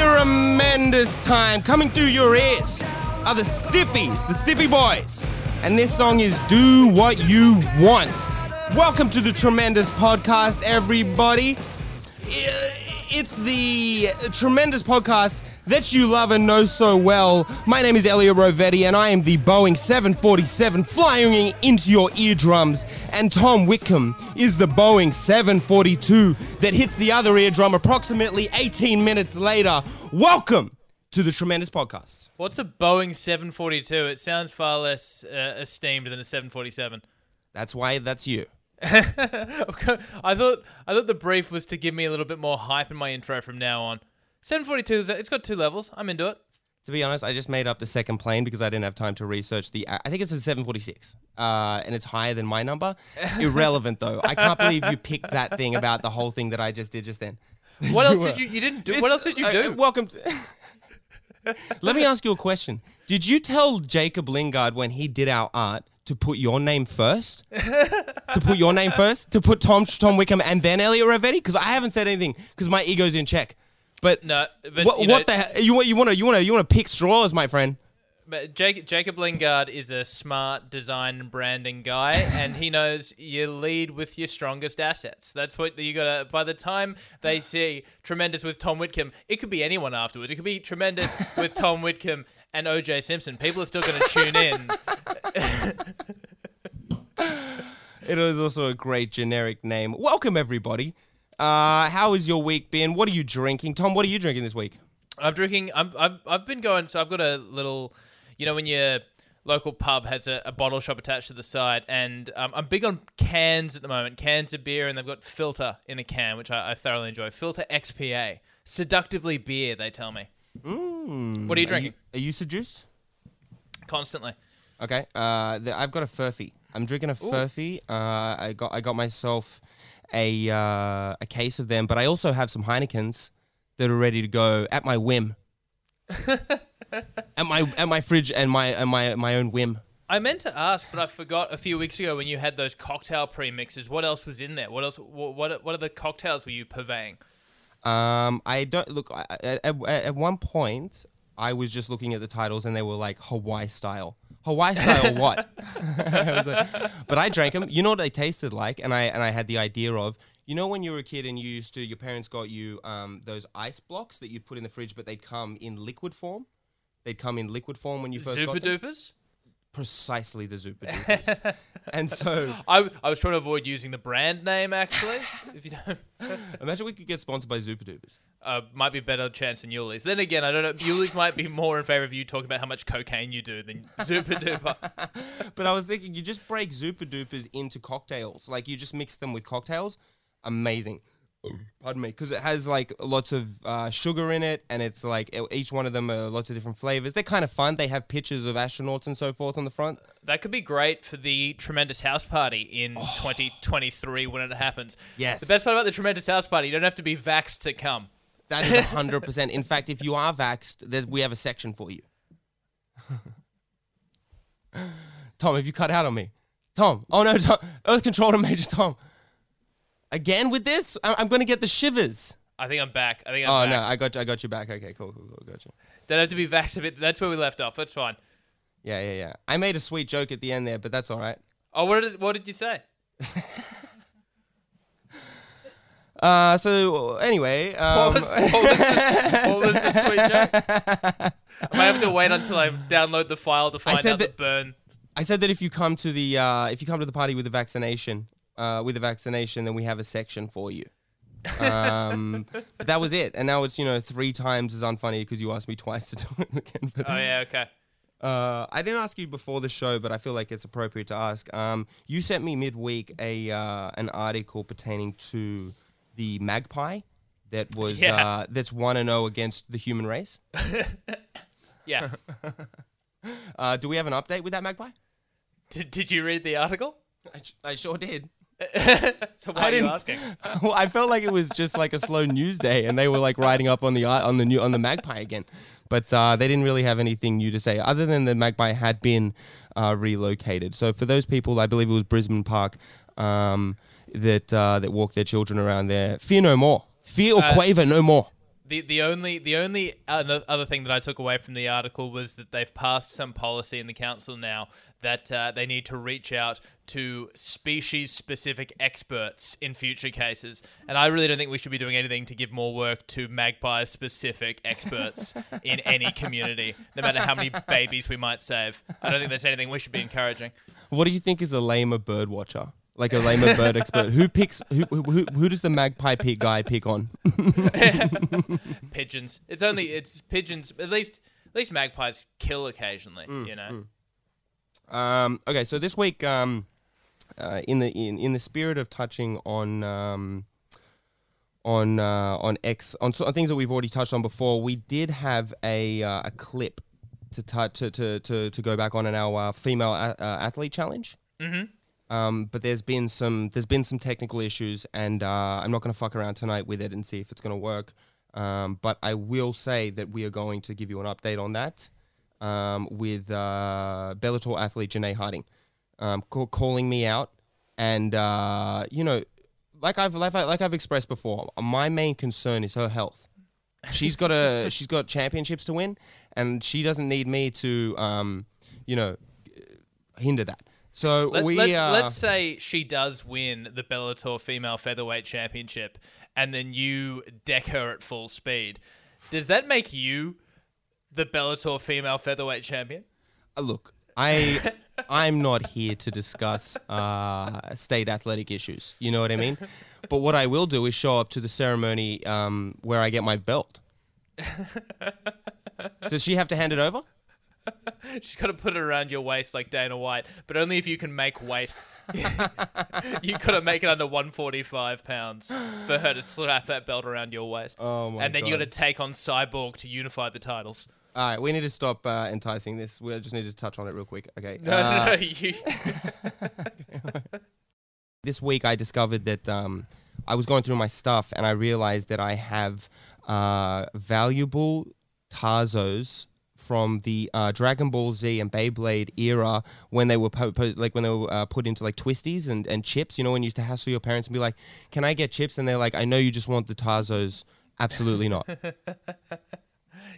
tremendous time. Coming through your ears are the Stiffies, the Stiffy Boys. And this song is Do What You Want. Welcome to the Tremendous Podcast, everybody. It's the tremendous podcast that you love and know so well. My name is Elliot Rovetti, and I am the Boeing 747 flying into your eardrums. And Tom Wickham is the Boeing 742 that hits the other eardrum approximately 18 minutes later. Welcome to the tremendous podcast. What's a Boeing 742? It sounds far less uh, esteemed than a 747. That's why that's you. I thought I thought the brief was to give me a little bit more hype in my intro from now on. 742 it's got two levels. I'm into it. To be honest, I just made up the second plane because I didn't have time to research the. I think it's a 746, uh, and it's higher than my number. Irrelevant though. I can't believe you picked that thing about the whole thing that I just did just then. What else did you you didn't do? It's- What else did you do? uh, welcome. To Let me ask you a question. Did you tell Jacob Lingard when he did our art to put your name first? to put your name first? To put Tom Tom Wickham and then Elliot Ravetti? Because I haven't said anything because my ego's in check. But no, but what, you know, what the hell? You want you want to you want to you want to pick straws, my friend? But Jacob, Jacob Lingard is a smart design and branding guy, and he knows you lead with your strongest assets. That's what you gotta. By the time they see tremendous with Tom Whitcomb, it could be anyone afterwards. It could be tremendous with Tom Whitcomb and OJ Simpson. People are still gonna tune in. It is also a great generic name. Welcome everybody. Uh, how has your week been? What are you drinking, Tom? What are you drinking this week? I'm drinking. I'm, I've I've been going. So I've got a little, you know, when your local pub has a, a bottle shop attached to the side, and um, I'm big on cans at the moment. Cans of beer, and they've got Philter in a can, which I, I thoroughly enjoy. Philter XPA, seductively beer. They tell me Mm, What are you drinking? Are you, seduced? constantly. Okay. Uh, the, I've got a furphy. I'm drinking a furphy. Uh, I got I got myself a uh, a case of them, but I also have some Heinekens that are ready to go at my whim. at my at my fridge and my and my my own whim. I meant to ask, but I forgot a few weeks ago when you had those cocktail premixes. What else was in there? What else? What what, what are the cocktails were you purveying? Um, I don't look I- I- at, at, at one point. I was just looking at the titles and they were like Hawaii style. Hawaii style what? Like- but I drank them. You know what they tasted like, and I and I had the idea of. You know when you were a kid and you used to, your parents got you um, those ice blocks that you'd put in the fridge, but they'd come in liquid form. They'd come in liquid form when you first Super got them. dupers. Precisely the Zooper Doopers. and so I, I was trying to avoid using the brand name actually. if you don't. imagine we could get sponsored by Zooper Doopers. uh, might be a better chance than Yulli's. Then again, I don't know. Yulli's might be more in favor of you talking about how much cocaine you do than Super Duper. But I was thinking, you just break Zooper Doopers into cocktails. Like you just mix them with cocktails. Amazing. Pardon me, because it has like lots of uh, sugar in it, and it's like each one of them are lots of different flavors. They're kind of fun. They have pictures of astronauts and so forth on the front. That could be great for the Tremendous House Party in 2023 when it happens. Yes. The best part about the Tremendous House Party, you don't have to be vaxxed to come. That is hundred percent. In fact, if you are vaxxed, there's we have a section for you. Tom, have you cut out on me? Tom, oh no, Tom. Earth Control to Major Tom. Again with this, I- I'm going to get the shivers. I think I'm back. I think I'm Oh back. no, I got you, I got you back. Okay, cool, cool, cool, got you. Don't have to be vaxxed a bit. That's where we left off. That's fine. Yeah, yeah, yeah. I made a sweet joke at the end there, but that's all right. Oh, what did what did you say? Uh, so anyway, What um, was, what was, the, what was the sweet joke? I might have to wait until I download the file to find out the burn. I said that if you come to the uh, if you come to the party with a vaccination, uh, with a vaccination, then we have a section for you. Um, but that was it. And now it's you know three times as unfunny because you asked me twice to do it again. But, Oh yeah, okay. uh, I didn't ask you before the show, but I feel like it's appropriate to ask. Um, you sent me midweek a uh, an article pertaining to the magpie that was Yeah. uh, that's one and zero against the human race. Yeah. Uh, do we have an update with that magpie? did, did you read the article? I, I sure did. So why I are you asking? well, I felt like it was just like a slow news day, and they were like riding up on the on the new on the magpie again. But uh, they didn't really have anything new to say, other than the magpie had been uh, relocated. So for those people, I believe it was Brisbane Park um, that uh, that walk their children around there. Fear no more. Fear or Uh, quaver no more. The the only the only other other thing that I took away from the article was that they've passed some policy in the council now that uh, they need to reach out to species specific experts in future cases, and I really don't think we should be doing anything to give more work to magpie specific experts in any community, no matter how many babies we might save. I don't think that's anything we should be encouraging. What do you think is a lamer bird watcher? Like a lamer bird expert. Who picks? Who, who, who does the magpie pick guy pick on? Pigeons. It's only it's pigeons. At least at least magpies kill occasionally. you know. Um, okay, so this week, um, uh, in the in, in the spirit of touching on um, on uh, on X on, so- on things that we've already touched on before, we did have a uh, a clip to touch to, to, to, to go back on in our uh, female a- uh, athlete challenge. Mm-hmm. Um, but there's been some there's been some technical issues, and uh, I'm not going to fuck around tonight with it and see if it's going to work. Um, but I will say that we are going to give you an update on that um, with uh, Bellator athlete Janay Harding um, ca- calling me out, and uh, you know, like I've like, like I've expressed before, my main concern is her health. She's got a she's got championships to win, and she doesn't need me to um, you know hinder that. So Let, we let's uh, let's say she does win the Bellator Female Featherweight Championship, and then you deck her at full speed. Does that make you the Bellator Female Featherweight Champion? Uh, look, I I'm not here to discuss uh, state athletic issues. You know what I mean? But what I will do is show up to the ceremony um, where I get my belt. Does she have to hand it over? She's got to put it around your waist like Dana White, but only if you can make weight. you got to make it under 145 pounds for her to slap that belt around your waist. Oh my and then you got to take on Cyborg to unify the titles. All right, we need to stop uh, enticing this. We just need to touch on it real quick. Okay. No, Uh, no, no. You, this week I discovered that um, I was going through my stuff and I realized that I have uh, valuable Tazos from the uh, Dragon Ball Z and Beyblade era when they were po- po- like when they were uh, put into like twisties and, and chips. You know when you used to hassle your parents and be like, "Can I get chips?" And they're like, "I know you just want the Tazos." Absolutely not.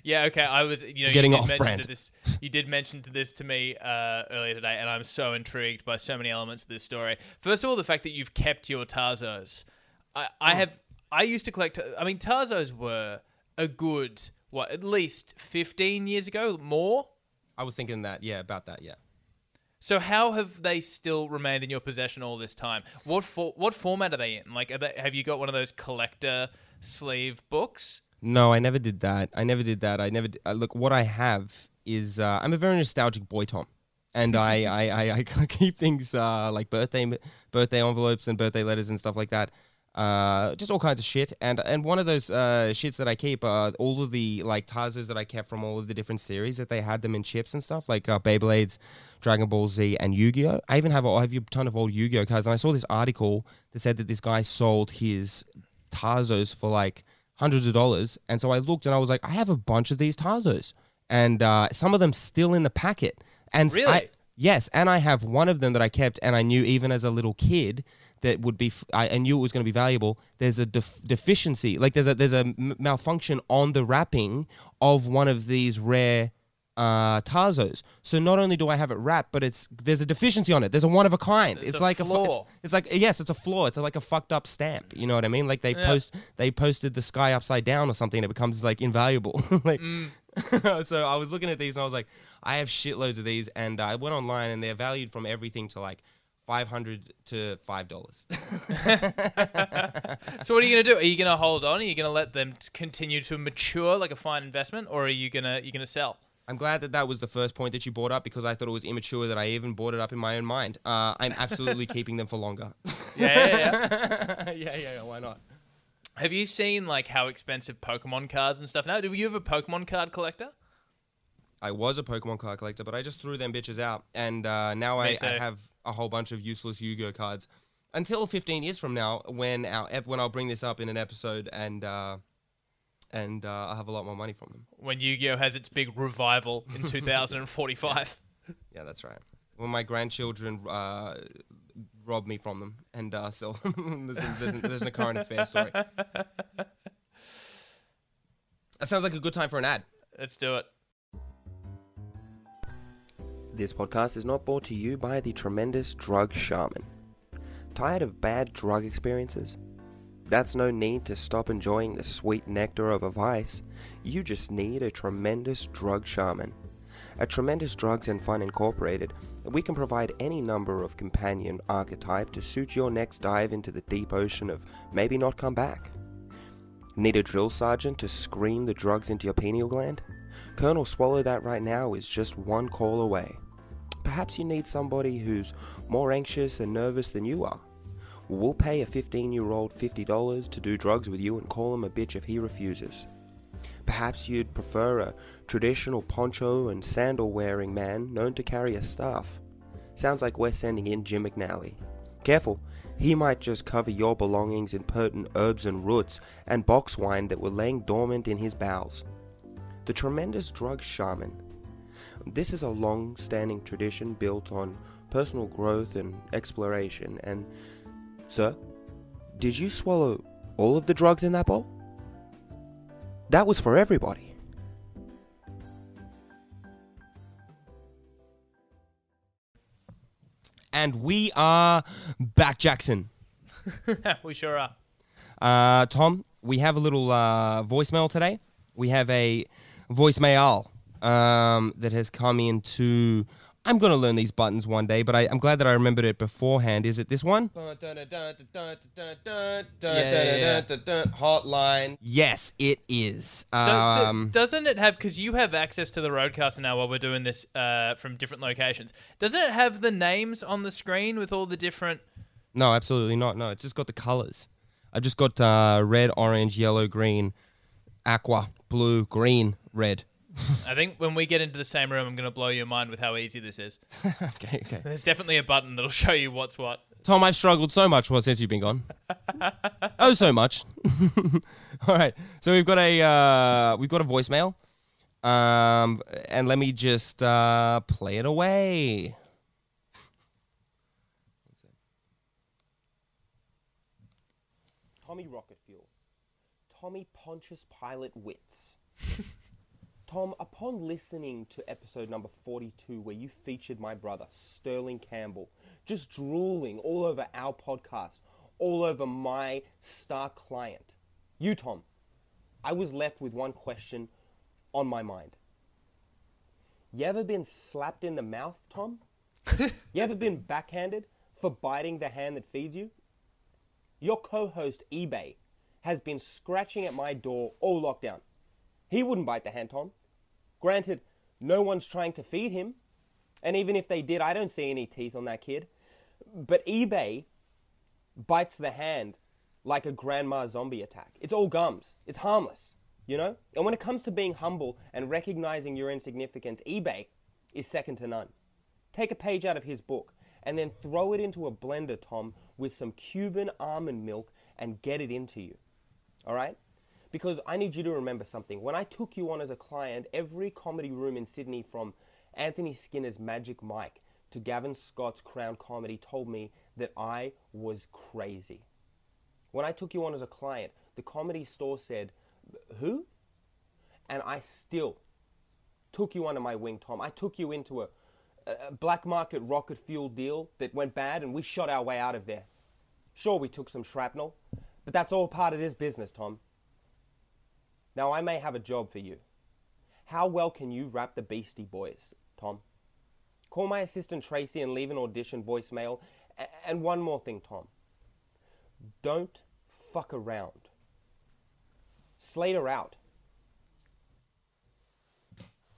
Yeah, okay. I was, you know, Getting you off brand. This, you did mention to this to me uh, earlier today, and I'm so intrigued by so many elements of this story. First of all, the fact that you've kept your Tazos. I. I have. I used to collect. I mean, Tazos were a good what, at least 15 years ago, more. I was thinking that. Yeah, about that. Yeah. So how have they still remained in your possession all this time? What for, what format are they in? Like, are they, have you got one of those collector sleeve books? No, I never did that. I never did that. I never d- uh, look. What I have is uh, I'm a very nostalgic boy, Tom, and I, I, I, I keep things uh, like birthday birthday envelopes and birthday letters and stuff like that. Uh, just all kinds of shit. And and one of those uh, shits that I keep are all of the like Tazos that I kept from all of the different series that they had them in chips and stuff like uh, Beyblades, Dragon Ball Z, and Yu Gi Oh. I even have a, I have a ton of old Yu Gi Oh cards. And I saw this article that said that this guy sold his Tazos for like hundreds of dollars. And so I looked and I was like, I have a bunch of these Tazos. And uh, some of them still in the packet. And s- I- Really? yes, and I have one of them that I kept, and I knew even as a little kid that would be. I knew it was going to be valuable. There's a def- deficiency, like there's a there's a m- malfunction on the wrapping of one of these rare uh Tazos. So not only do I have it wrapped, but it's there's a deficiency on it. There's a one of a kind. It's, It's a like a it's, flaw. it's like yes, it's a flaw. It's like a fucked up stamp. You know what I mean? Like they Yeah. post they posted the sky upside down or something. And It becomes like invaluable. like Mm. so I was looking at these and I was like, I have shitloads of these, and I went online and they're valued from everything to like five hundred to five dollars. So what are you gonna do? Are you gonna hold on? Are you gonna let them continue to mature like a fine investment, or are you gonna you gonna sell? I'm glad that that was the first point that you brought up because I thought it was immature that I even brought it up in my own mind. Uh, I'm absolutely keeping them for longer. Yeah, yeah, yeah. yeah, yeah, yeah. Why not? Have you seen like how expensive Pokemon cards and stuff now? Do you have a Pokemon card collector? I was a Pokemon card collector, but I just threw them bitches out, and uh, now I, I have a whole bunch of useless Yu-Gi-Oh cards. Until 15 years from now, when our ep- when I'll bring this up in an episode, and uh, and uh, I'll have a lot more money from them. When Yu-Gi-Oh has its big revival in 2045. Yeah, that's right. When my grandchildren uh, rob me from them and uh, sell them, there's, a, there's, a, there's a current affair story. That sounds like a good time for an ad. Let's do it. This podcast is not brought to you by the tremendous drug shaman. Tired of bad drug experiences? That's no need to stop enjoying the sweet nectar of a vice. You just need a tremendous drug shaman. At Tremendous Drugs and Fun Incorporated, we can provide any number of companion archetype to suit your next dive into the deep ocean of maybe not come back. Need a drill sergeant to scream the drugs into your pineal gland? Colonel Swallow That Right Now is just one call away. Perhaps you need somebody who's more anxious and nervous than you are. We'll pay a 15 year old $50 to do drugs with you and call him a bitch if he refuses. Perhaps you'd prefer a traditional poncho and sandal wearing man known to carry a staff. Sounds like we're sending in Jim McNally. Careful, he might just cover your belongings in potent herbs and roots and box wine that were laying dormant in his bowels. The tremendous drug shaman. This is a long standing tradition built on personal growth and exploration. And, sir, did you swallow all of the drugs in that bowl? That was for everybody. And we are back, Jackson. we sure are. Uh, Tom, we have a little uh, voicemail today. We have a voicemail um, that has come into. I'm going to learn these buttons one day, but I, I'm glad that I remembered it beforehand. Is it this one? Hotline. Yes, it is. Do- do- Um, doesn't it have because you have access to the RODECaster now while we're doing this uh, from different locations? Doesn't it have the names on the screen with all the different? no, absolutely not. No, it's just got the colors. I've just got uh, red, orange, yellow, green, aqua, blue, green, red. I think when we get into the same room, I'm going to blow your mind with how easy this is. okay, okay. There's definitely a button that'll show you what's what. Tom, I've struggled so much well, since you've been gone. oh, so much. All right, so we've got a uh, we've got a voicemail, um, and let me just uh, play it away. Tommy Rocket Pontius Pilot Wits. Tom, upon listening to episode number 42, where you featured my brother, Sterling Campbell, just drooling all over our podcast, all over my star client, you, Tom, I was left with one question on my mind. You ever been slapped in the mouth, Tom? you ever been backhanded for biting the hand that feeds you? Your co host, eBay, has been scratching at my door all lockdown. He wouldn't bite the hand, Tom. Granted, no one's trying to feed him. And even if they did, I don't see any teeth on that kid. But eBay bites the hand like a grandma zombie attack. It's all gums. It's harmless, you know? And when it comes to being humble and recognizing your insignificance, eBay is second to none. Take a page out of his book and then throw it into a blender, Tom, with some Cuban almond milk and get it into you. All right? Because I need you to remember something. When I took you on as a client, every comedy room in Sydney, from Anthony Skinner's Magic Mike to Gavin Scott's Crown Comedy, told me that I was crazy. When I took you on as a client, the comedy store said, Who? And I still took you under my wing, Tom. I took you into a, a black market rocket fuel deal that went bad, and we shot our way out of there. Sure, we took some shrapnel, but that's all part of this business, Tom. Now, I may have a job for you. How well can you rap the Beastie Boys, Tom? Call my assistant Tracy and leave an audition voicemail, A- And one more thing, Tom. Don't fuck around. Slater out.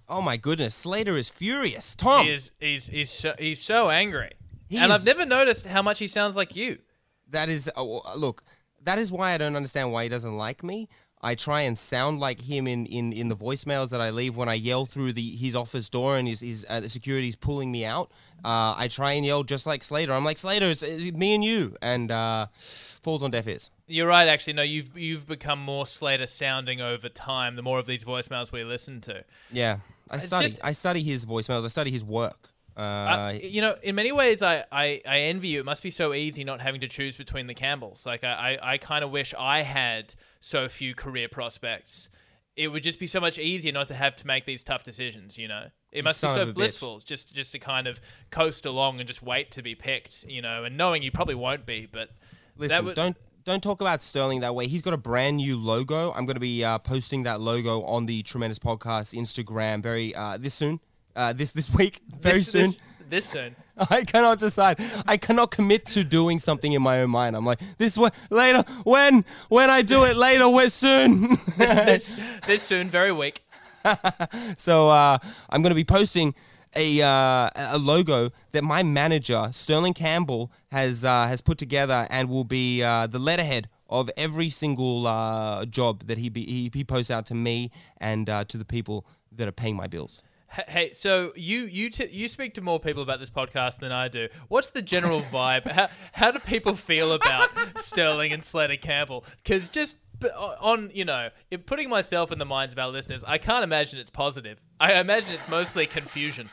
Oh my goodness, Slater is furious. Tom, He is he's he's so, he's so angry. He and is- I've never noticed how much he sounds like you. that is uh, look. That is why I don't understand why he doesn't like me. I try and sound like him in, in, in the voicemails that I leave when I yell through the his office door and his, his uh, the security's pulling me out. Uh, I try and yell just like Slater. I'm like Slater, it's, it's me and you, and uh, falls on deaf ears. You're right, actually. No, you've you've become more Slater sounding over time. The more of these voicemails we listen to, Yeah, I study. just- I study his voicemails. I study his work. Uh, Uh, you know, in many ways, I, I, I envy you. It must be so easy not having to choose between the Campbells. Like, I, I, I kind of wish I had so few career prospects. It would just be so much easier not to have to make these tough decisions. You know, it must be so a bitch. blissful just just to kind of coast along and just wait to be picked. You know, and knowing you probably won't be, but Listen, would- don't don't talk about Sterling that way. He's got a brand new logo. I'm going to be uh, posting that logo on the Tremendous Podcast Instagram very uh, this soon. Uh, this this week, very this, soon. This, this soon. I cannot decide. I cannot commit to doing something in my own mind. I'm like this way later. When when I do it later, we're soon. this this soon. Very weak. So uh, I'm going to be posting a uh, a logo that my manager Sterling Campbell has uh, has put together and will be uh, the letterhead of every single uh, job that he, be, he he posts out to me and uh, to the people that are paying my bills. Hey, so you you t- you speak to more people about this podcast than I do. What's the general vibe? how how do people feel about Sterling and Slater Campbell? Because just on you know, in putting myself in the minds of our listeners, I can't imagine it's positive. I imagine it's mostly confusion.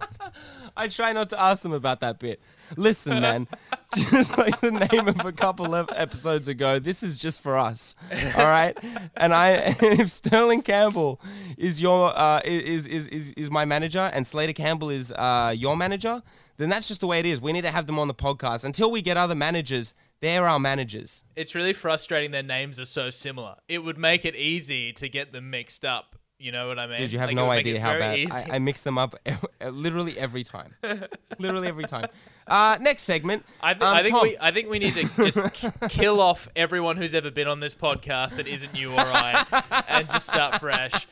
I try not to ask them about that bit. Listen, man, just like the name of a couple of episodes ago, this is just for us, all right? And I, if Sterling Campbell is your uh, is, is is is my manager and Slater Campbell is uh, your manager, then that's just the way it is. We need to have them on the podcast until we get other managers. They're our managers. It's really frustrating. Their names are so similar. It would make it easy to get them mixed up. You know what I mean? Did you have Like, no idea how bad. I, I mix them up literally every time, literally every time. Uh, next segment. I, th- Um, I think Tom. we I think we need to just k- kill off everyone who's ever been on this podcast that isn't you or I, and just start fresh.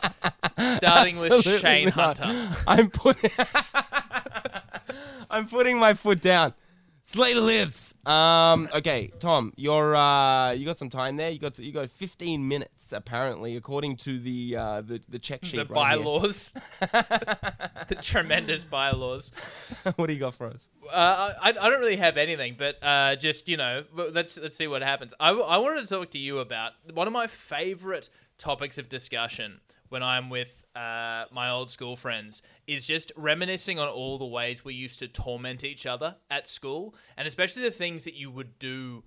Starting with Shane not. Hunter. I'm putting I'm putting my foot down. Slater lives. Um. Okay, Tom, you're uh, you got some time there. You got you got 15 minutes apparently, according to the uh, the the check sheet. The right bylaws, the tremendous bylaws. what do you got for us? Uh, I, I don't really have anything, but uh, just you know, let's let's see what happens. I, I wanted to talk to you about one of my favorite topics of discussion when I'm with uh, my old school friends is just reminiscing on all the ways we used to torment each other at school, and especially the things that you would do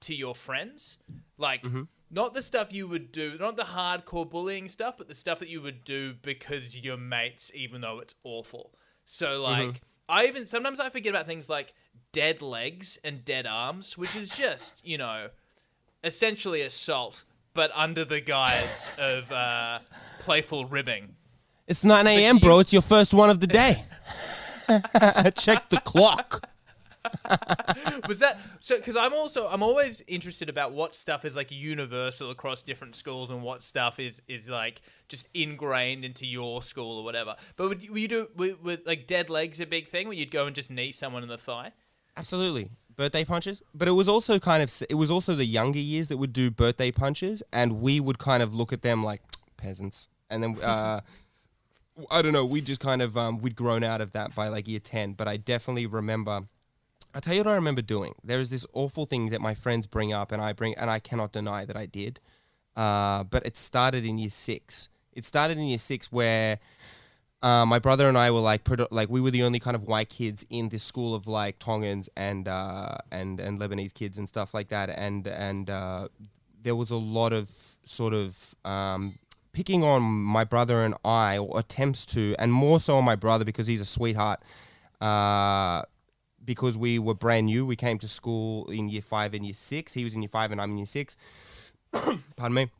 to your friends, like. Not the stuff you would do, not the hardcore bullying stuff, but the stuff that you would do because you're mates, even though it's awful. So, like, I even sometimes I forget about things like dead legs and dead arms, which is just you know essentially assault, but under the guise of uh, playful ribbing. It's 9 a.m., you- bro. It's your first one of the day. Check the clock. Was that so? Because I'm also I'm always interested about what stuff is like universal across different schools and what stuff is is like just ingrained into your school or whatever. But would you, would you do with, with like dead legs a big thing where you'd go and just knee someone in the thigh? Absolutely. Birthday punches. But it was also kind of, it was also the younger years that would do birthday punches, and we would kind of look at them like peasants. And then, uh, I don't know, we just kind of, um, we'd grown out of that by like year 10. But I definitely remember, I'll tell you what I remember doing. There is this awful thing that my friends bring up, and I bring, and I cannot deny that I did. Uh, but it started in year six. It started in year six where uh, my brother and I were like, like we were the only kind of white kids in this school of like Tongans and uh, and and Lebanese kids and stuff like that, and and uh, there was a lot of sort of um, picking on my brother and I, or attempts to, and more so on my brother because he's a sweetheart. Uh, because we were brand new, we came to school in year five and year six. He was in year five and I'm in year six. Pardon me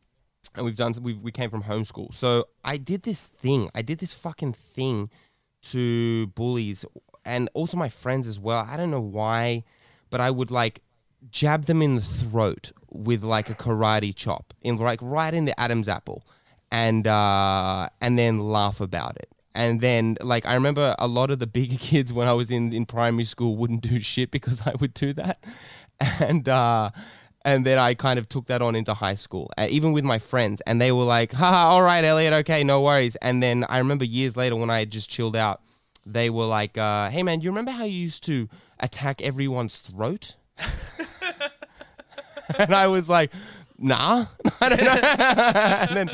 and we've done we we came from homeschool. So I did this thing. I did this fucking thing to bullies and also my friends as well. I don't know why, but I would like jab them in the throat with like a karate chop, in like right in the Adam's apple, and uh, and then laugh about it. And then, like, I remember a lot of the bigger kids when I was in, in primary school wouldn't do shit because I would do that. And, uh, and then I kind of took that on into high school, uh, even with my friends. And they were like, haha, all right, Elliot, okay, no worries. And then I remember years later when I had just chilled out, they were like, uh, hey, man, do you remember how you used to attack everyone's throat? and I was like, nah. I don't know. and then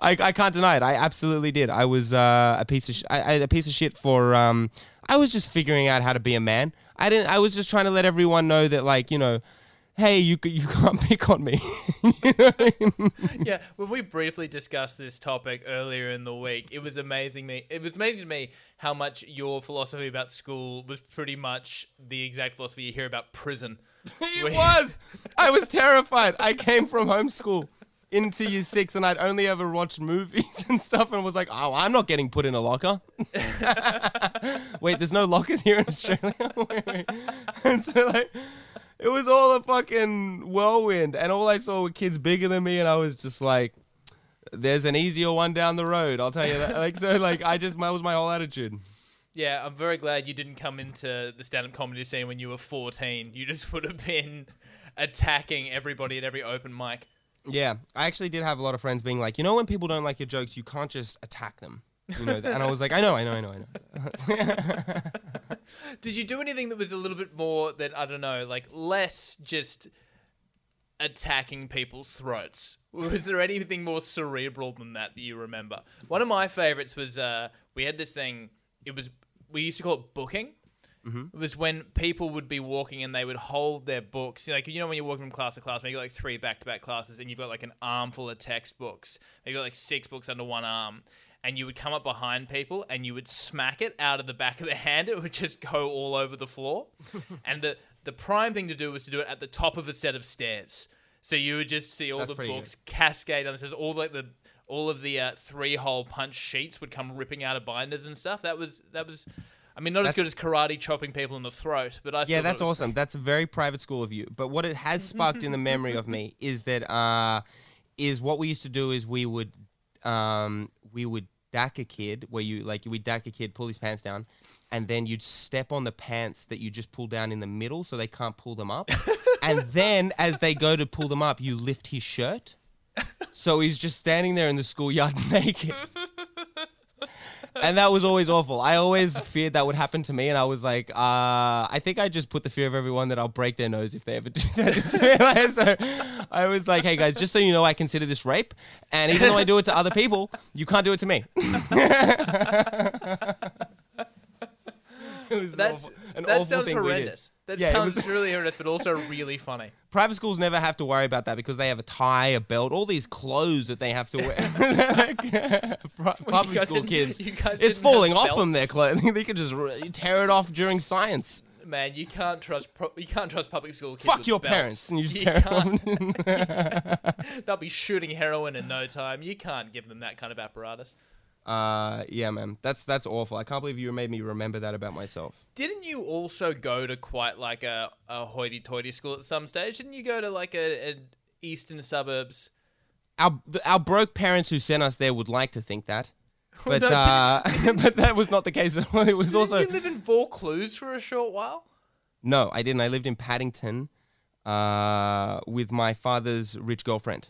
I, I can't deny it. I absolutely did. I was uh, a piece of sh- I, I, a piece of shit for. Um, I was just figuring out how to be a man. I didn't. I was just trying to let everyone know that, like, you know, hey, you c- you can't pick on me. You know I mean? yeah, when we briefly discussed this topic earlier in the week, it was amazing me. It was amazing to me how much your philosophy about school was pretty much the exact philosophy you hear about prison. It was. I was terrified. I came from homeschool into year six and I'd only ever watched movies and stuff and was like, oh, I'm not getting put in a locker. wait, there's no lockers here in Australia? wait, wait. And so, like, it was all a fucking whirlwind. And all I saw were kids bigger than me and I was just like, there's an easier one down the road. I'll tell you that. Like, so, like, I just, that was my whole attitude. Yeah, I'm very glad you didn't come into the stand-up comedy scene when you were 14. You just would have been attacking everybody at every open mic. Yeah, I actually did have a lot of friends being like, you know, when people don't like your jokes, you can't just attack them. You know, and I was like, I know, I know, I know, I know. Did you do anything that was a little bit more than I don't know, like less just attacking people's throats? Was there anything more cerebral than that that you remember? One of my favorites was uh, we had this thing. It was we used to call it booking. It was when people would be walking and they would hold their books. Like, you know, when you're walking from class to class, maybe like three back to back classes and you've got like an armful of textbooks. Maybe you got like six books under one arm. And you would come up behind people and you would smack it out of the back of the hand. It would just go all over the floor. and the, the prime thing to do was to do it at the top of a set of stairs. So you would just see all That's the books cascade down the stairs. All like the all of the uh, three hole punch sheets would come ripping out of binders and stuff. That was that was. I mean, not as good as karate chopping people in the throat, but I yeah, that's awesome. That's a very private school of you. But what it has sparked in the memory of me is that uh, is what we used to do is we would um, we would dack a kid where you like we dack a kid, pull his pants down, and then you'd step on the pants that you just pull down in the middle so they can't pull them up. and then as they go to pull them up, you lift his shirt. So he's just standing there in the schoolyard naked. And that was always awful. I always feared that would happen to me, and I was like, uh, I think I just put the fear of everyone that I'll break their nose if they ever do that to me. Like, so I was like, hey guys, just so you know, I consider this rape, and even though I do it to other people, you can't do it to me. It was That's awful- an that awful sounds thing we did. horrendous. That Yeah, sounds was- really horrendous, but also really funny. Private schools never have to worry about that because they have a tie, a belt, all these clothes that they have to wear. Public school kids, it's falling off them. Their clothing, they could just tear it off during science. Man, you can't trust pro- you can't trust public school kids. Fuck your belts. parents, and you just You tear it. They'll be shooting heroin in no time. You can't give them that kind of apparatus. Uh, yeah, man, that's that's awful. I can't believe you made me remember that about myself. Didn't you also go to quite like a, a hoity-toity school at some stage? Didn't you go to like a, a eastern suburbs? Our the, our broke parents who sent us there would like to think that, but No, uh, but that was not the case at all. It was Didn't also you live in Vaucluse for a short while? no, I didn't. I lived in Paddington, uh, with my father's rich girlfriend,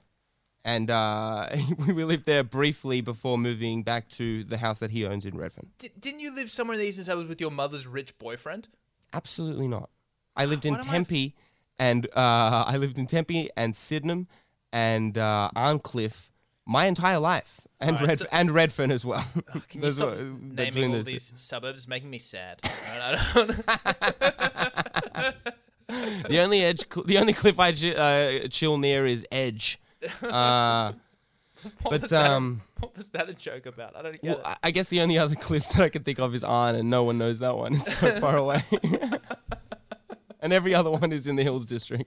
and uh, we lived there briefly before moving back to the house that he owns in Redfern. D- didn't you live somewhere in the eastern suburbs with your mother's rich boyfriend? Absolutely not. I lived in Tempe, and uh, I lived in Tempe and Sydenham and uh, Arncliffe my entire life, and Alright, Red so- and Redfern as well. Can you stop were- naming all these suburbs? It's making me sad. I don't- I don't- the only edge, cl- the only cliff I uh, chill near is Edge. Uh, what But, that- um, what was that a joke about? I don't get well, it. I- I guess the only other cliff that I can think of is Arn, and no one knows that one. It's so far away. and every other one is in the Hills District.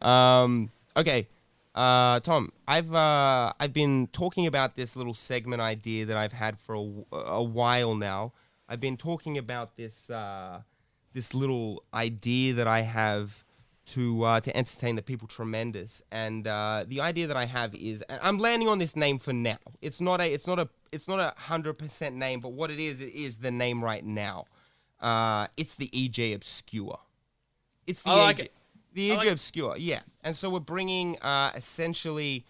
Um, okay, uh, Tom, I've uh, I've been talking about this little segment idea that I've had for a while now. I've been talking about this uh, this little idea that I have to uh, to entertain the people tremendous. And uh, the idea that I have is and I'm landing on this name for now. It's not a it's not a it's not a hundred percent name, but what it is it is the name right now. Uh, it's the EJ Obscure. It's the I like EJ, it. the EJ like. Obscure, yeah. And so we're bringing uh, essentially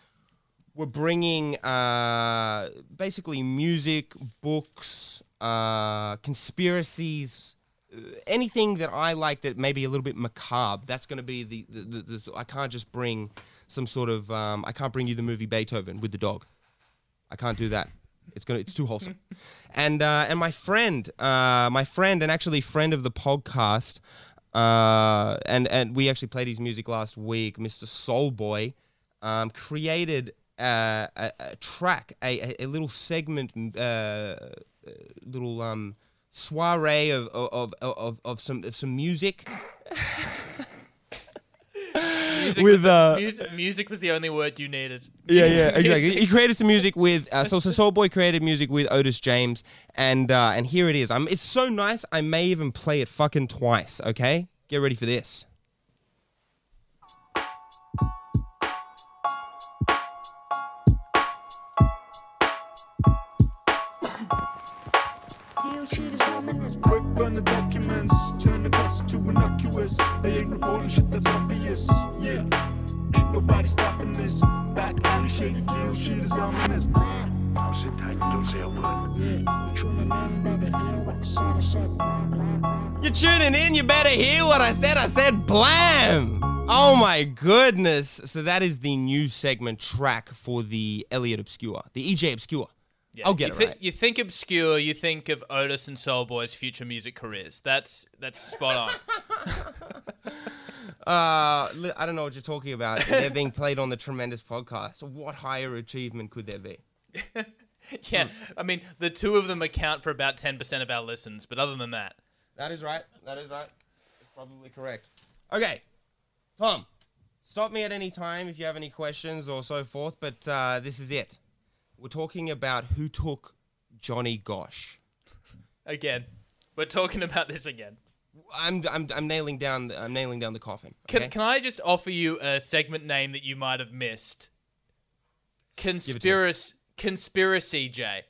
we're bringing uh, basically music, books, uh, conspiracies, anything that I like that may be a little bit macabre. That's going to be the, the, the, the. I can't just bring some sort of. Um, I can't bring you the movie Beethoven with the dog. I can't do that. It's gonna. It's too wholesome. and uh, and my friend, uh, my friend, and actually friend of the podcast, uh, and and we actually played his music last week. Mr. Soulboy um, created a, a track, a, a, little segment, uh, uh, little um, soiree of of, of, of, of some of some music. Music With, was the- uh, music, music was the only word you needed. Yeah, yeah, exactly. he created some music with uh, so so Soulboy created music with Otis James, and uh, and here it is. I'm, it's so nice. I may even play it fucking twice. Okay, get ready for this. Quick burn the documents, turn the gossip to innocuous. They ain't reporting shit that's obvious. Yeah, ain't nobody stopping this. Back alley shady deal, shit is ominous. Sit tight, don't say a word. You're tuning in. You better hear what I said. I said blam. Oh my goodness. So that is the new segment track for the Elliot Obscure, the EJ Obscure. Yeah, I'll get you it thi- right. You think obscure, you think of Otis and Soul Boy's future music careers. That's that's spot on. Uh, I don't know what you're talking about. They're being played on the tremendous podcast. What higher achievement could there be? yeah, I mean the two of them account for about ten percent of our listens, but other than that, That is right. That is right. It's probably correct. Okay, Tom, stop me at any time if you have any questions or so forth. But uh, this is it. We're talking about who took Johnny Gosch. again, we're talking about this again. I'm, I'm, I'm nailing down. The, I'm nailing down the coffin. Can, okay? can I just offer you a segment name that you might have missed? Conspiracy, conspiracy J.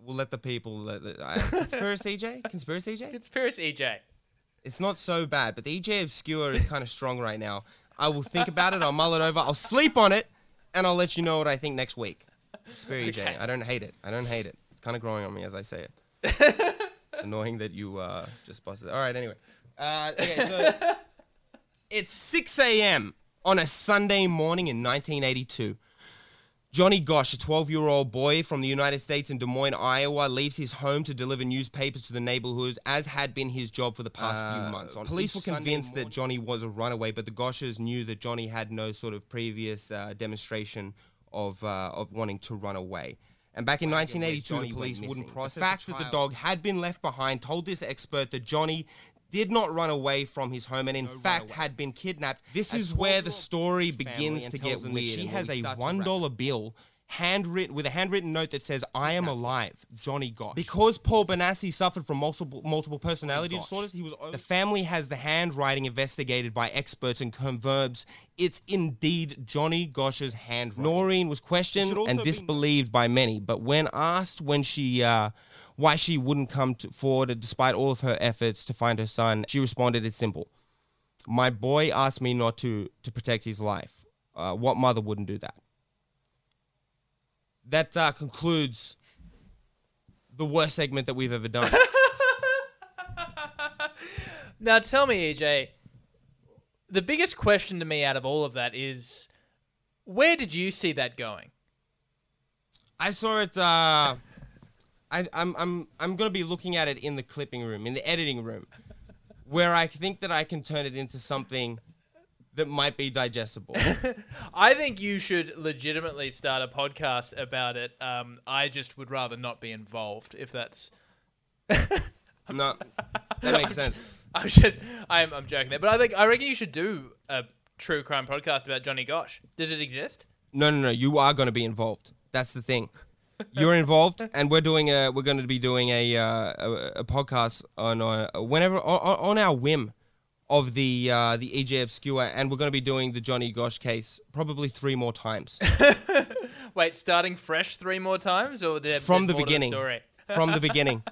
we'll let the people. Let the, uh, conspiracy J. Conspiracy J. Conspiracy J. It's not so bad, but the EJ Obscure is kind of strong right now. I will think about it. I'll mull it over. I'll sleep on it, and I'll let you know what I think next week. Conspiracy Okay. J. I don't hate it. I don't hate it. It's kind of growing on me as I say it. it's annoying that you uh, just busted. All right. Anyway. Uh, okay. So it's 6 a.m. on a Sunday morning in 1982. Johnny Gosch, a 12 year old boy from the United States in Des Moines, Iowa, leaves his home to deliver newspapers to the neighborhoods, as had been his job for the past few months. On Police were convinced that Johnny was a runaway, but the Gosches knew that Johnny had no sort of previous uh, demonstration of, uh, of wanting to run away. And back in 1982, the police wouldn't process The fact that the dog had been left behind told this expert that Johnny did not run away from his home and in fact runaway. had been kidnapped. This A is where the story begins to get weird. She has a one bill handwritten with a handwritten note that says "I am alive, Johnny Gosch." Because Paul Bonacci suffered from multiple multiple personality Gosch. disorders, he was the family has the handwriting investigated by experts and confirms it's indeed Johnny Gosch's handwriting. Noreen was questioned and be disbelieved by many, but when asked when she uh, why she wouldn't come to forward despite all of her efforts to find her son, she responded, "It's simple. My boy asked me not to to protect his life. Uh, what mother wouldn't do that?" That uh, concludes the worst segment that we've ever done. Now tell me, EJ, the biggest question to me out of all of that is where did you see that going? I saw it. Uh, I, I'm I'm I'm gonna be looking at it in the clipping room, in the editing room, where I think that I can turn it into something that might be digestible. I think you should legitimately start a podcast about it. Um, I just would rather not be involved if that's. no, that makes sense. I'm just. I'm. I'm joking there, but I think I reckon you should do a true crime podcast about Johnny Gosch. Does it exist? No, no, no. You are gonna be involved. That's the thing. you're involved, and we're doing a we're going to be doing a uh, a, a podcast on uh, whenever on, on our whim of the uh, the EJ Obscure, and we're going to be doing the Johnny Gosch case probably three more times Wait, starting fresh three more times, or there, from the beginning. story? from the beginning.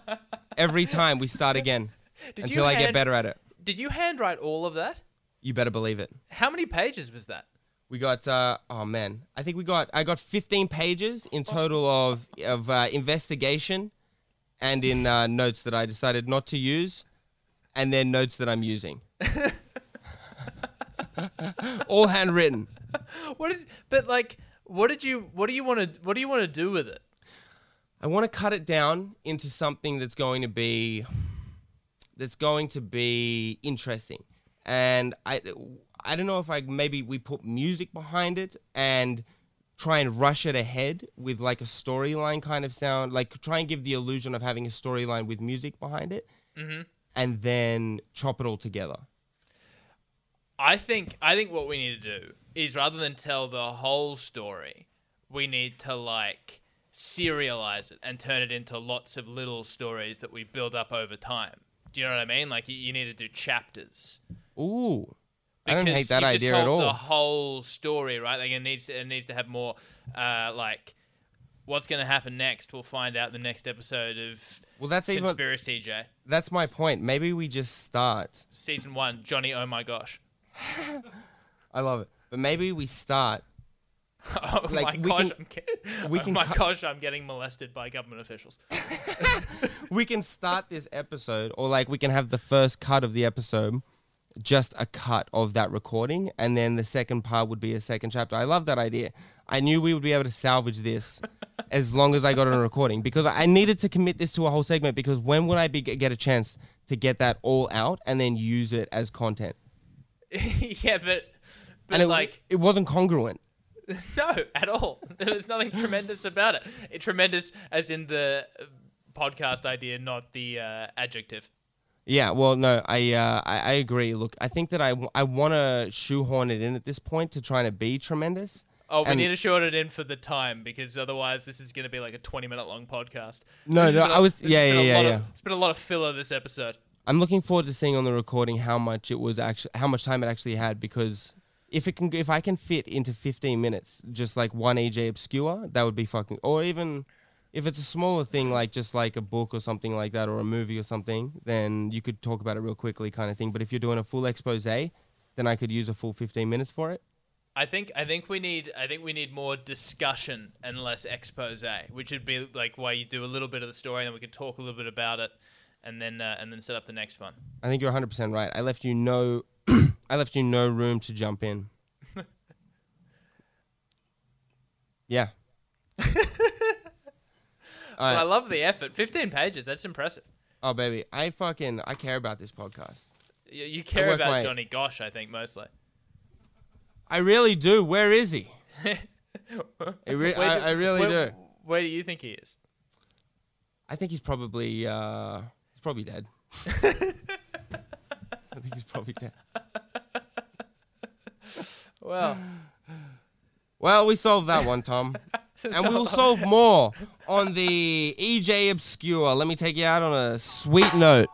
Every time we start again Did until I get better at it. Did you handwrite all of that? You better believe it. How many pages was that? We got uh, oh man, I think we got I got 15 pages in total of of uh, investigation, and in uh, notes that I decided not to use, and then notes that I'm using. All handwritten. What did? But like, what did you? What do you want to? What do you want to do with it? I want to cut it down into something that's going to be that's going to be interesting. And I I don't know if I maybe we put music behind it and try and rush it ahead with like a storyline kind of sound, like try and give the illusion of having a storyline with music behind it, mm-hmm. and then chop it all together. I think. I think what we need to do is rather than tell the whole story, we need to like serialize it and turn it into lots of little stories that we build up over time. Do you know what I mean? Like you, you need to do chapters. Ooh. I don't hate that idea at all. The whole story, right? Like it needs to, it needs to have more, uh, like what's going to happen next. We'll find out in the next episode of Well, that's even Conspiracy J, that's my point. Maybe we just start. season one. Johnny, oh my gosh, I love it. But maybe we start oh Like, my we gosh, can- I'm getting, we oh can my cut- gosh, I'm getting molested by government officials. we can start this episode, or like we can have the first cut of the episode, just a cut of that recording, and then the second part would be a second chapter. I love that idea. I knew we would be able to salvage this as long as I got on recording because I needed to commit this to a whole segment. Because when would I be, get a chance to get that all out and then use it as content? yeah, but but And it, like it wasn't congruent. no, at all. There's nothing tremendous about it. it. Tremendous as in the uh, podcast idea, not the uh, adjective. Yeah, well, no, I, uh, I I agree. Look, I think that I, I want to shoehorn it in at this point to try to be tremendous. Oh, we And- need to short it in for the time because otherwise this is going to be like a 20 minute long podcast. No, This no, a- I was- has yeah, yeah, yeah, of- yeah. It's been a lot of filler this episode. I'm looking forward to seeing on the recording how much it was actually, how much time it actually had because if it can, if I can fit into 15 minutes, just like one EJ obscure, that would be fucking, or even if it's a smaller thing like just like a book or something like that or a movie or something, then you could talk about it real quickly kind of thing. But if you're doing a full expose, then I could use a full 15 minutes for it. I think I think we need I think we need more discussion and less expose, which would be like why you do a little bit of the story and then we could talk a little bit about it and then uh, and then set up the next one. I think you're 100% right. I left you no, I left you no room to jump in. yeah. All But I love the effort. 15 pages, that's impressive. Oh baby, I fucking I care about this podcast. You, you care about my- Johnny Gosch, I think mostly. I really do. Where is he? I, re- Where I, I really where, do. Where do you think he is? I think he's probably uh probably dead. I think he's probably dead. Well, Well, we solved that one, Tom. and we will solve more on the EJ Obscure. Let me take you out on a sweet note.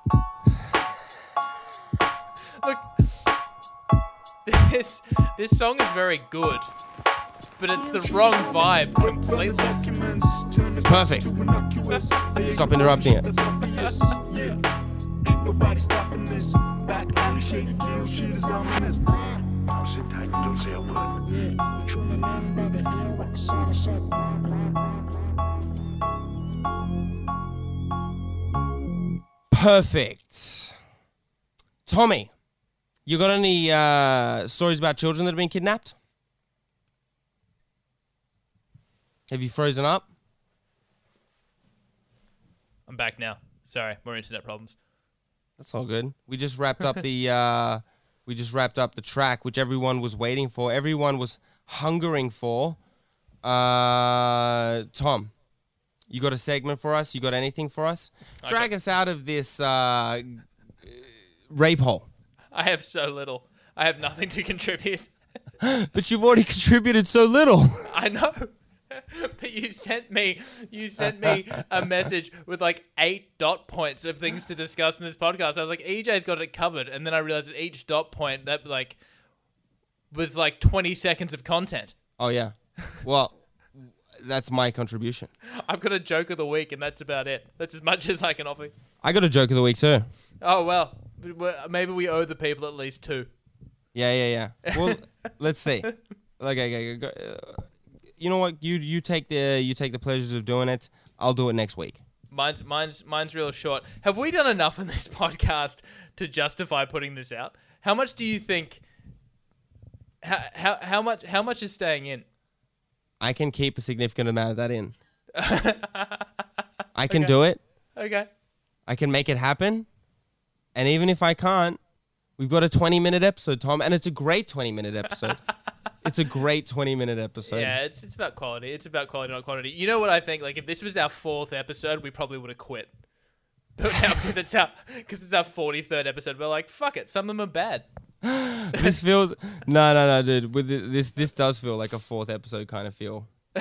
look, this this song is very good, but it's the wrong vibe completely. Perfect. Stop interrupting it. Perfect. Tommy, you got any uh, stories about children that have been kidnapped? Have you frozen up? I'm back now. Sorry, more internet problems. That's all good. We just wrapped up the uh, we just wrapped up the track, which everyone was waiting for. Everyone was hungering for. Uh, Tom, you got a segment for us? You got anything for us? Drag us out of this uh, rape hole. I have so little. I have nothing to contribute. But you've already contributed so little. I know. But you sent me, you sent me a message with like eight dot points of things to discuss in this podcast. I was like, EJ's got it covered, and then I realized that each dot point that like was like twenty seconds of content. Oh yeah. Well, that's my contribution. I've got a joke of the week, and that's about it. That's as much as I can offer. I got a joke of the week too. Oh well, maybe we owe the people at least two. Yeah, yeah, yeah. Well, let's see. Okay, okay, okay. You know what? You you take the you take the pleasures of doing it. I'll do it next week. Mine's mine's mine's real short. Have we done enough in this podcast to justify putting this out? How much do you think? How how how much how much is staying in? I can keep a significant amount of that in. I can do it. Okay. I can make it happen. And even if I can't, we've got a 20 minute episode, Tom, and it's a great 20 minute episode. it's a great 20 minute episode. Yeah, it's it's about quality. It's about quality, not quantity. You know what I think? Like if this was our fourth episode, we probably would have quit. But now because it's our because it's our forty third episode, we're like, fuck it. Some of them are bad. This feels no, no, no, dude. With thi- this, this does feel like a fourth episode kind of feel.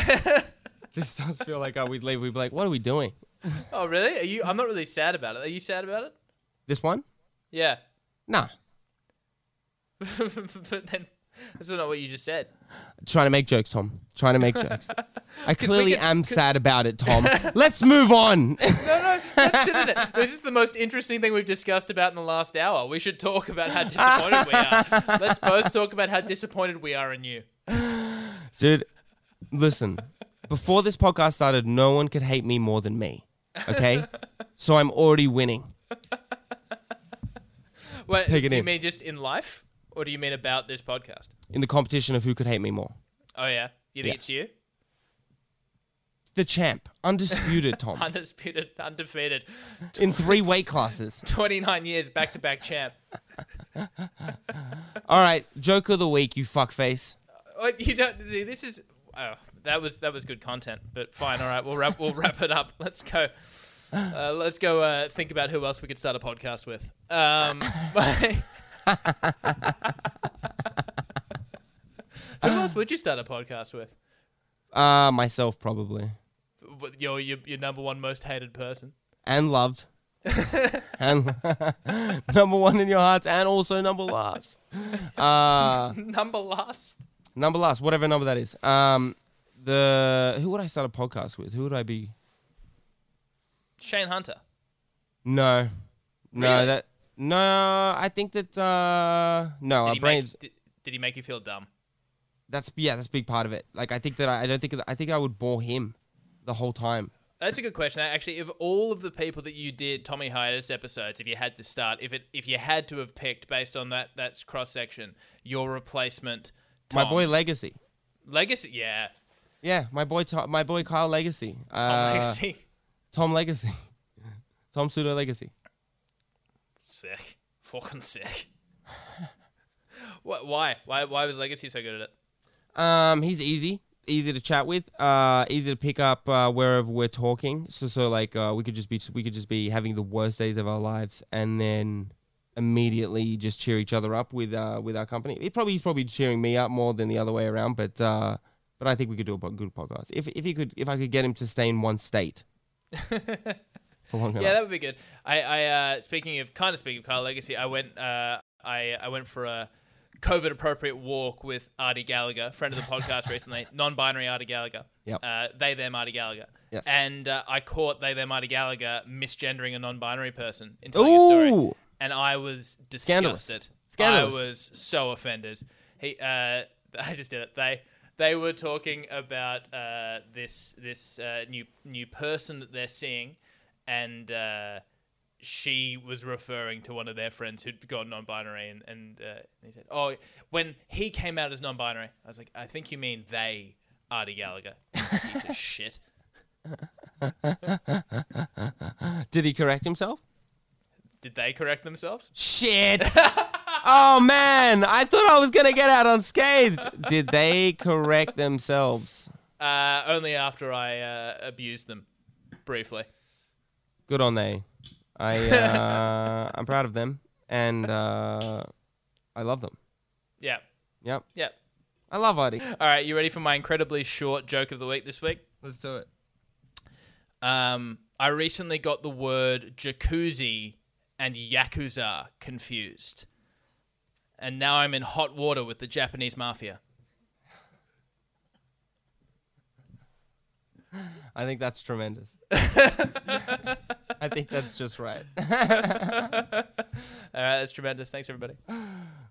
this does feel like uh, we'd leave. We'd be like, "What are we doing?" Oh really? Are you? I'm not really sad about it. Are you sad about it? This one? Yeah. Nah. but then that's not what you just said. Trying to make jokes, Tom. Trying to make jokes. I clearly can- am sad about it, Tom. Let's move on. No, no, that's it? This is the most interesting thing we've discussed about in the last hour. We should talk about how disappointed we are. Let's both talk about how disappointed we are in you. Dude, listen. Before this podcast started, no one could hate me more than me. Okay? So I'm already winning. Wait, Take it you in. mean just in life, or do you mean about this podcast? in the competition of who could hate me more. Oh yeah, you think Yeah. it's you? The champ, undisputed, Tom, Undisputed, undefeated, in three weight classes. 29 years back to back champ. All right, joke of the week, you fuckface. Oh, you don't see. This is oh, that was that was good content, but fine. All right, we'll wrap we'll wrap it up. Let's go. Uh, let's go uh, think about who else we could start a podcast with. Um, who else would you start a podcast with? Uh, myself probably, With Your, your your number one most hated person. and loved, and number one in your hearts, and also number last. Uh, Number last. number last, whatever number that is. Um, the who would I start a podcast with? Who would I be? Shane Hunter. No, no, Really? that no. I think that uh, no, Did our brains. make, did, did he make you feel dumb? That's yeah, that's a big part of it. Like I think that I, I don't think I think I would bore him the whole time. That's a good question. Actually, if all of the people that you did Tommy Hiatus episodes, if you had to start, if it if you had to have picked based on that that cross section, your replacement, Tom. My boy Legacy. Legacy, yeah, Yeah, my boy, Tom, my boy Kyle Legacy. Tom Uh, Legacy, Tom Legacy. Tom Pseudo Legacy. Sick, fucking sick. what? Why? Why? Why was Legacy so good at it? Um, he's easy, easy to chat with, uh, easy to pick up uh, wherever we're talking. So, so like, uh, we could just be, we could just be having the worst days of our lives, and then immediately just cheer each other up with, uh, with our company. He probably, he's probably cheering me up more than the other way around, but, uh, but I think we could do a good podcast if, if he could, if I could get him to stay in one state for long enough. Yeah, that would be good. I, I uh, speaking of kind of speaking of Kyle Legacy, I went uh, I I went for a COVID appropriate walk with Artie Gallagher, friend of the podcast recently, non-binary Artie Gallagher. Yep. Uh, they them Artie Gallagher. Yes. And uh, I caught they them Artie Gallagher misgendering a non-binary person in telling a story, Ooh. and I was Scandalous. disgusted. Scandalous. I was so offended. He, uh, I just did it. They, they were talking about uh, this this uh, new new person that they're seeing, and uh, she was referring to one of their friends who'd gone non-binary, and and uh, he said, "Oh, when he came out as non-binary, I was like, I think you mean they, Artie Gallagher, piece of shit." Did he correct himself? Did they correct themselves? Shit. oh man, I thought I was gonna get out unscathed. Did they correct themselves? Uh, only after I uh, abused them briefly. Good on they. I uh, I'm proud of them, and uh, I love them. Yeah, Yep. yeah. I love Adi. All right, you ready for my incredibly short joke of the week this week? Let's do it. Um, I recently got the word jacuzzi and yakuza confused, and now I'm in hot water with the Japanese mafia. I think that's tremendous. I think that's just right. All right, that's tremendous. Thanks, everybody.